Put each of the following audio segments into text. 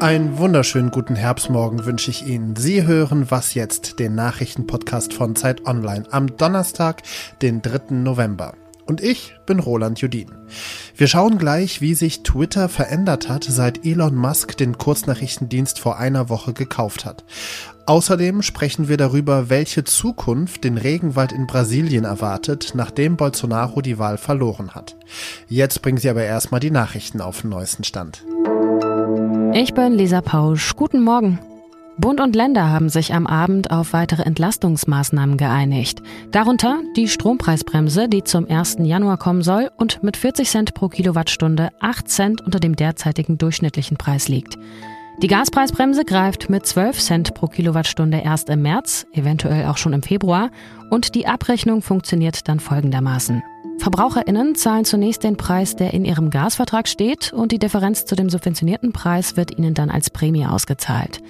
Einen wunderschönen guten Herbstmorgen wünsche ich Ihnen. Sie hören Was jetzt, den Nachrichtenpodcast von Zeit Online am Donnerstag, den 3. November. Und ich bin Roland Judin. Wir schauen gleich, wie sich Twitter verändert hat, seit Elon Musk den Kurznachrichtendienst vor einer Woche gekauft hat. Außerdem sprechen wir darüber, welche Zukunft den Regenwald in Brasilien erwartet, nachdem Bolsonaro die Wahl verloren hat. Jetzt bringen Sie aber erstmal die Nachrichten auf den neuesten Stand. Ich bin Lisa Pausch. Guten Morgen. Bund und Länder haben sich am Abend auf weitere Entlastungsmaßnahmen geeinigt. Darunter die Strompreisbremse, die zum 1. Januar kommen soll und mit 40 Cent pro Kilowattstunde 8 Cent unter dem derzeitigen durchschnittlichen Preis liegt. Die Gaspreisbremse greift mit 12 Cent pro Kilowattstunde erst im März, eventuell auch schon im Februar, und die Abrechnung funktioniert dann folgendermaßen. VerbraucherInnen zahlen zunächst den Preis, der in ihrem Gasvertrag steht, und die Differenz zu dem subventionierten Preis wird ihnen dann als Prämie ausgezahlt.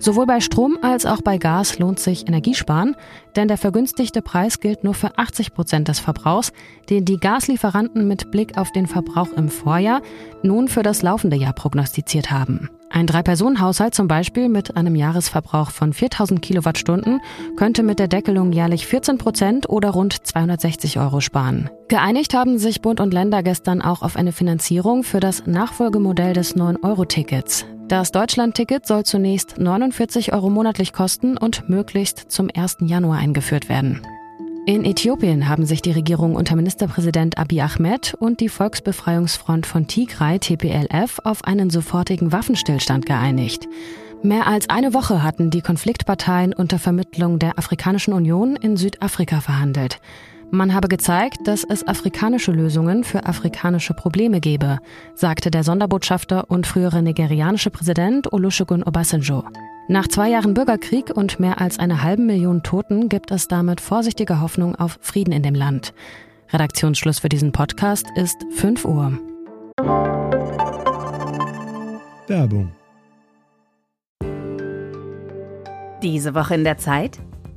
Sowohl bei Strom als auch bei Gas lohnt sich Energiesparen, denn der vergünstigte Preis gilt nur für 80 Prozent des Verbrauchs, den die Gaslieferanten mit Blick auf den Verbrauch im Vorjahr nun für das laufende Jahr prognostiziert haben. Ein Drei-Personen-Haushalt zum Beispiel mit einem Jahresverbrauch von 4000 Kilowattstunden könnte mit der Deckelung jährlich 14 Prozent oder rund 260 Euro sparen. Geeinigt haben sich Bund und Länder gestern auch auf eine Finanzierung für das Nachfolgemodell des 9-Euro-Tickets. Das Deutschland-Ticket soll zunächst 49 Euro monatlich kosten und möglichst zum 1. Januar eingeführt werden. In Äthiopien haben sich die Regierung unter Ministerpräsident Abiy Ahmed und die Volksbefreiungsfront von Tigray TPLF auf einen sofortigen Waffenstillstand geeinigt. Mehr als eine Woche hatten die Konfliktparteien unter Vermittlung der Afrikanischen Union in Südafrika verhandelt. Man habe gezeigt, dass es afrikanische Lösungen für afrikanische Probleme gebe, sagte der Sonderbotschafter und frühere nigerianische Präsident Olusegun Obasanjo. Nach zwei Jahren Bürgerkrieg und mehr als einer halben Million Toten gibt es damit vorsichtige Hoffnung auf Frieden in dem Land. Redaktionsschluss für diesen Podcast ist 5 Uhr. Werbung. Diese Woche in der Zeit?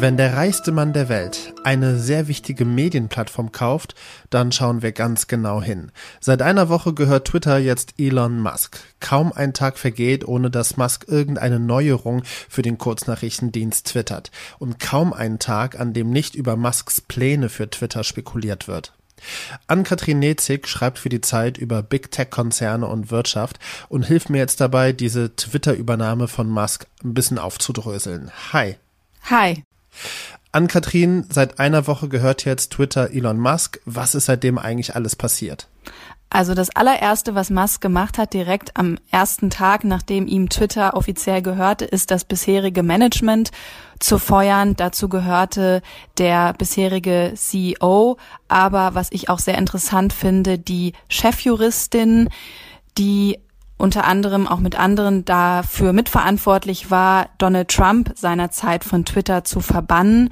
Wenn der reichste Mann der Welt eine sehr wichtige Medienplattform kauft, dann schauen wir ganz genau hin. Seit einer Woche gehört Twitter jetzt Elon Musk. Kaum ein Tag vergeht, ohne dass Musk irgendeine Neuerung für den Kurznachrichtendienst twittert. Und kaum ein Tag, an dem nicht über Musks Pläne für Twitter spekuliert wird. Ann-Kathrin Nezig schreibt für die Zeit über Big Tech-Konzerne und Wirtschaft und hilft mir jetzt dabei, diese Twitter-Übernahme von Musk ein bisschen aufzudröseln. Hi. Hi. An Kathrin, seit einer Woche gehört jetzt Twitter Elon Musk. Was ist seitdem eigentlich alles passiert? Also das allererste, was Musk gemacht hat, direkt am ersten Tag, nachdem ihm Twitter offiziell gehörte, ist das bisherige Management zu feuern. Dazu gehörte der bisherige CEO, aber was ich auch sehr interessant finde, die Chefjuristin, die unter anderem auch mit anderen dafür mitverantwortlich war, Donald Trump seinerzeit von Twitter zu verbannen.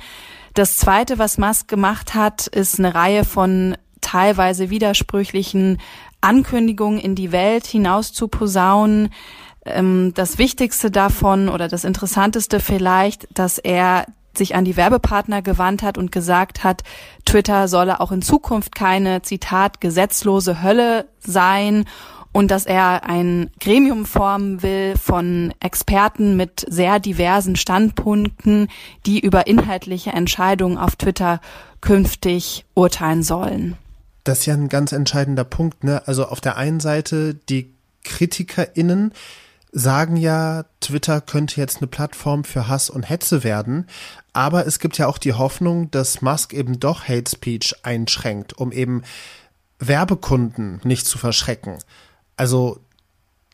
Das Zweite, was Musk gemacht hat, ist eine Reihe von teilweise widersprüchlichen Ankündigungen in die Welt hinaus zu posaunen. Ähm, das Wichtigste davon oder das Interessanteste vielleicht, dass er sich an die Werbepartner gewandt hat und gesagt hat, Twitter solle auch in Zukunft keine, Zitat, gesetzlose Hölle sein und dass er ein Gremium formen will von Experten mit sehr diversen Standpunkten, die über inhaltliche Entscheidungen auf Twitter künftig urteilen sollen. Das ist ja ein ganz entscheidender Punkt, ne? Also auf der einen Seite die KritikerInnen sagen ja, Twitter könnte jetzt eine Plattform für Hass und Hetze werden. Aber es gibt ja auch die Hoffnung, dass Musk eben doch Hate Speech einschränkt, um eben Werbekunden nicht zu verschrecken. Also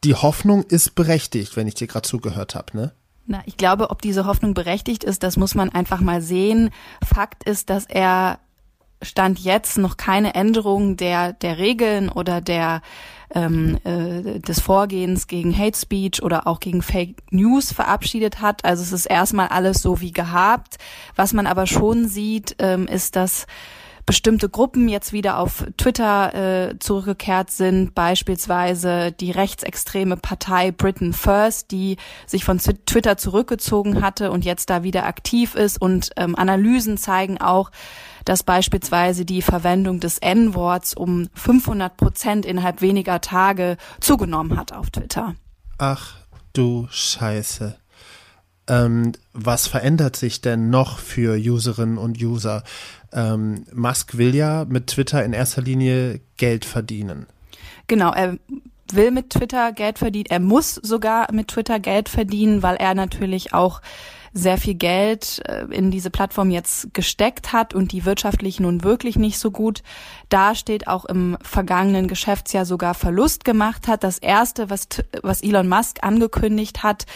die Hoffnung ist berechtigt, wenn ich dir gerade zugehört habe, ne? Na, ich glaube, ob diese Hoffnung berechtigt ist, das muss man einfach mal sehen. Fakt ist, dass er stand jetzt noch keine Änderung der der Regeln oder der ähm, äh, des Vorgehens gegen Hate Speech oder auch gegen Fake News verabschiedet hat. Also es ist erstmal alles so wie gehabt. Was man aber schon sieht, ähm, ist, dass bestimmte Gruppen jetzt wieder auf Twitter äh, zurückgekehrt sind, beispielsweise die rechtsextreme Partei Britain First, die sich von Twitter zurückgezogen hatte und jetzt da wieder aktiv ist. Und ähm, Analysen zeigen auch, dass beispielsweise die Verwendung des N-Worts um 500 Prozent innerhalb weniger Tage zugenommen hat auf Twitter. Ach du Scheiße. Ähm, was verändert sich denn noch für Userinnen und User? Ähm, Musk will ja mit Twitter in erster Linie Geld verdienen. Genau, er will mit Twitter Geld verdienen. Er muss sogar mit Twitter Geld verdienen, weil er natürlich auch sehr viel Geld äh, in diese Plattform jetzt gesteckt hat und die wirtschaftlich nun wirklich nicht so gut dasteht, auch im vergangenen Geschäftsjahr sogar Verlust gemacht hat. Das erste, was, was Elon Musk angekündigt hat,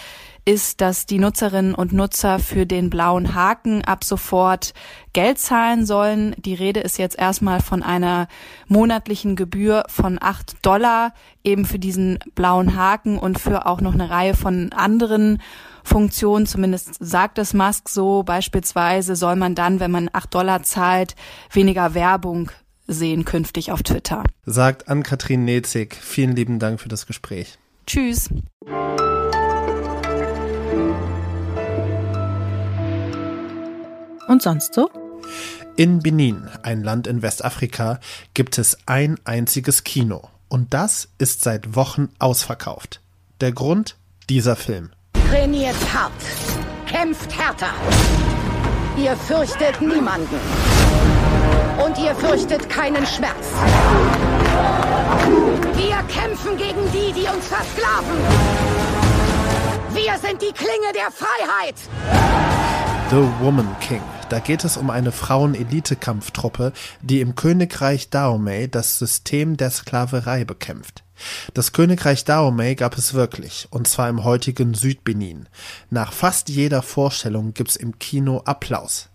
ist, dass die Nutzerinnen und Nutzer für den blauen Haken ab sofort Geld zahlen sollen. Die Rede ist jetzt erstmal von einer monatlichen Gebühr von acht Dollar eben für diesen blauen Haken und für auch noch eine Reihe von anderen Funktionen. Zumindest sagt es Musk so. Beispielsweise soll man dann, wenn man acht Dollar zahlt, weniger Werbung sehen künftig auf Twitter. Sagt Ann-Kathrin Nezig. Vielen lieben Dank für das Gespräch. Tschüss. Und sonst so? In Benin, ein Land in Westafrika, gibt es ein einziges Kino. Und das ist seit Wochen ausverkauft. Der Grund? Dieser Film. Trainiert hart. Kämpft härter. Ihr fürchtet niemanden. Und ihr fürchtet keinen Schmerz. Wir kämpfen gegen die, die uns versklaven. Wir sind die Klinge der Freiheit. The Woman King. Da geht es um eine Frauen-Elite-Kampftruppe, die im Königreich Dahomey das System der Sklaverei bekämpft. Das Königreich Dahomey gab es wirklich, und zwar im heutigen Südbenin. Nach fast jeder Vorstellung gibt's im Kino Applaus.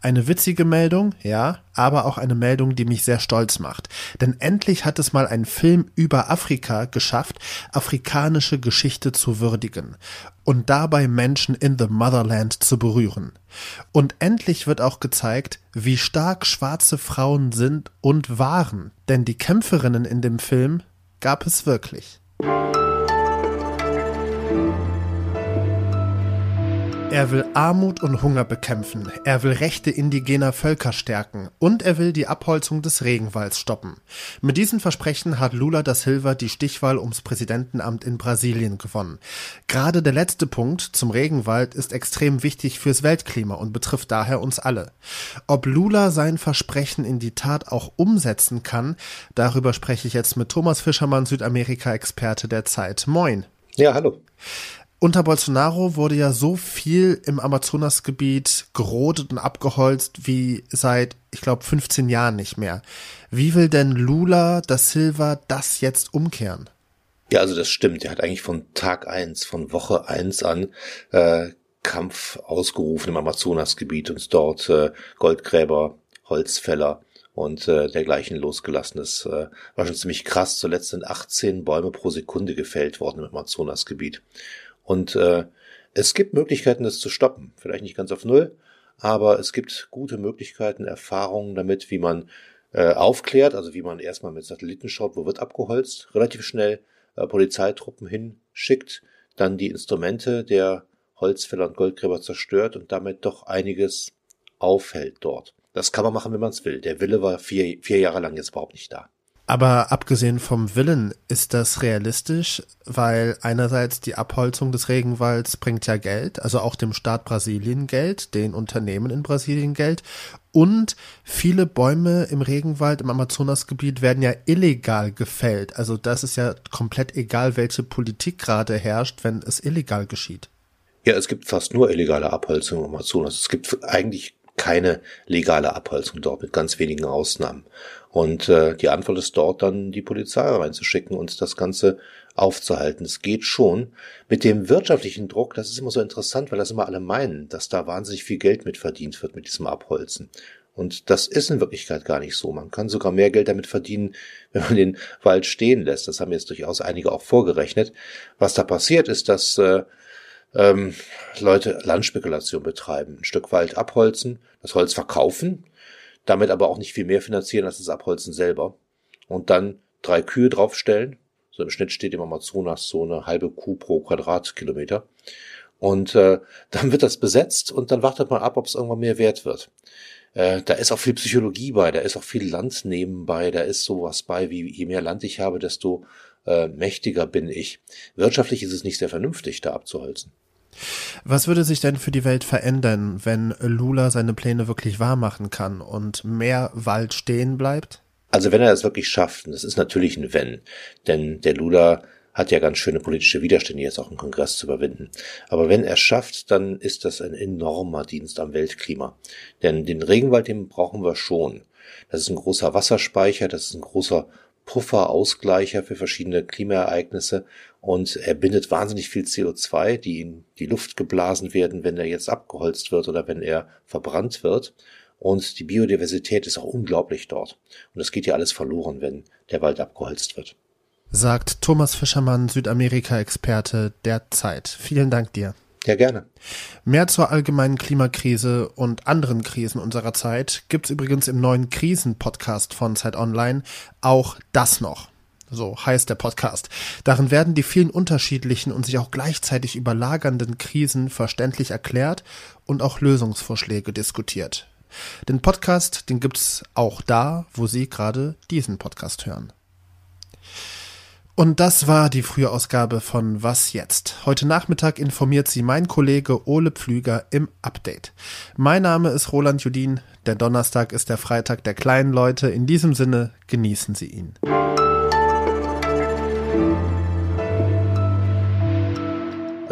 Eine witzige Meldung, ja, aber auch eine Meldung, die mich sehr stolz macht. Denn endlich hat es mal ein Film über Afrika geschafft, afrikanische Geschichte zu würdigen und dabei Menschen in the Motherland zu berühren. Und endlich wird auch gezeigt, wie stark schwarze Frauen sind und waren, denn die Kämpferinnen in dem Film gab es wirklich. Er will Armut und Hunger bekämpfen, er will Rechte indigener Völker stärken und er will die Abholzung des Regenwalds stoppen. Mit diesen Versprechen hat Lula da Silva die Stichwahl ums Präsidentenamt in Brasilien gewonnen. Gerade der letzte Punkt zum Regenwald ist extrem wichtig fürs Weltklima und betrifft daher uns alle. Ob Lula sein Versprechen in die Tat auch umsetzen kann, darüber spreche ich jetzt mit Thomas Fischermann, Südamerika-Experte der Zeit. Moin. Ja, hallo unter Bolsonaro wurde ja so viel im Amazonasgebiet gerodet und abgeholzt wie seit, ich glaube, 15 Jahren nicht mehr. Wie will denn Lula da Silva das jetzt umkehren? Ja, also das stimmt. Er hat eigentlich von Tag eins, von Woche eins an äh, Kampf ausgerufen im Amazonasgebiet und dort äh, Goldgräber, Holzfäller und äh, dergleichen losgelassen. Das äh, war schon ziemlich krass. Zuletzt sind 18 Bäume pro Sekunde gefällt worden im Amazonasgebiet. Und äh, es gibt Möglichkeiten, das zu stoppen. Vielleicht nicht ganz auf Null, aber es gibt gute Möglichkeiten, Erfahrungen damit, wie man äh, aufklärt, also wie man erstmal mit Satelliten schaut, wo wird abgeholzt, relativ schnell äh, Polizeitruppen hinschickt, dann die Instrumente der Holzfäller und Goldgräber zerstört und damit doch einiges aufhält dort. Das kann man machen, wenn man es will. Der Wille war vier, vier Jahre lang jetzt überhaupt nicht da. Aber abgesehen vom Willen, ist das realistisch? Weil einerseits die Abholzung des Regenwalds bringt ja Geld, also auch dem Staat Brasilien Geld, den Unternehmen in Brasilien Geld. Und viele Bäume im Regenwald, im Amazonasgebiet werden ja illegal gefällt. Also das ist ja komplett egal, welche Politik gerade herrscht, wenn es illegal geschieht. Ja, es gibt fast nur illegale Abholzung im Amazonas. Es gibt eigentlich keine legale Abholzung dort, mit ganz wenigen Ausnahmen. Und äh, die Antwort ist dort dann, die Polizei reinzuschicken und das Ganze aufzuhalten. Es geht schon. Mit dem wirtschaftlichen Druck, das ist immer so interessant, weil das immer alle meinen, dass da wahnsinnig viel Geld mit verdient wird mit diesem Abholzen. Und das ist in Wirklichkeit gar nicht so. Man kann sogar mehr Geld damit verdienen, wenn man den Wald stehen lässt. Das haben jetzt durchaus einige auch vorgerechnet. Was da passiert ist, dass äh, ähm, Leute Landspekulation betreiben, ein Stück Wald abholzen, das Holz verkaufen, damit aber auch nicht viel mehr finanzieren als das Abholzen selber und dann drei Kühe draufstellen. So im Schnitt steht im Amazonas so eine halbe Kuh pro Quadratkilometer. Und äh, dann wird das besetzt und dann wartet man ab, ob es irgendwann mehr wert wird. Äh, da ist auch viel Psychologie bei, da ist auch viel Land nebenbei, da ist sowas bei, wie je mehr Land ich habe, desto äh, mächtiger bin ich. Wirtschaftlich ist es nicht sehr vernünftig, da abzuholzen. Was würde sich denn für die Welt verändern, wenn Lula seine Pläne wirklich wahrmachen kann und mehr Wald stehen bleibt? Also wenn er das wirklich schafft, und das ist natürlich ein Wenn, denn der Lula hat ja ganz schöne politische Widerstände jetzt auch im Kongress zu überwinden. Aber wenn er schafft, dann ist das ein enormer Dienst am Weltklima. Denn den Regenwald, den brauchen wir schon. Das ist ein großer Wasserspeicher, das ist ein großer Pufferausgleicher für verschiedene Klimaereignisse und er bindet wahnsinnig viel CO2, die in die Luft geblasen werden, wenn er jetzt abgeholzt wird oder wenn er verbrannt wird. Und die Biodiversität ist auch unglaublich dort. Und das geht ja alles verloren, wenn der Wald abgeholzt wird. Sagt Thomas Fischermann, Südamerika-Experte der Zeit. Vielen Dank dir. Ja, gerne. Mehr zur allgemeinen Klimakrise und anderen Krisen unserer Zeit gibt's übrigens im neuen Krisen-Podcast von Zeit Online. Auch das noch. So heißt der Podcast. Darin werden die vielen unterschiedlichen und sich auch gleichzeitig überlagernden Krisen verständlich erklärt und auch Lösungsvorschläge diskutiert. Den Podcast, den gibt's auch da, wo Sie gerade diesen Podcast hören. Und das war die frühe Ausgabe von Was jetzt? Heute Nachmittag informiert Sie mein Kollege Ole Pflüger im Update. Mein Name ist Roland Judin. Der Donnerstag ist der Freitag der kleinen Leute. In diesem Sinne genießen Sie ihn.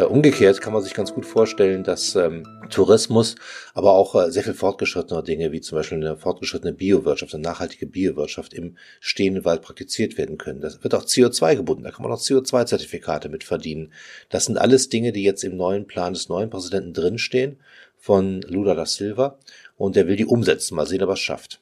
Äh, umgekehrt kann man sich ganz gut vorstellen, dass ähm, Tourismus, aber auch äh, sehr viel fortgeschrittenere Dinge, wie zum Beispiel eine fortgeschrittene Biowirtschaft, eine nachhaltige Biowirtschaft im stehenden Wald praktiziert werden können. Das wird auch CO2 gebunden, da kann man auch CO2-Zertifikate mit verdienen. Das sind alles Dinge, die jetzt im neuen Plan des neuen Präsidenten drinstehen, von Lula da Silva, und der will die umsetzen. Mal sehen, ob er es schafft.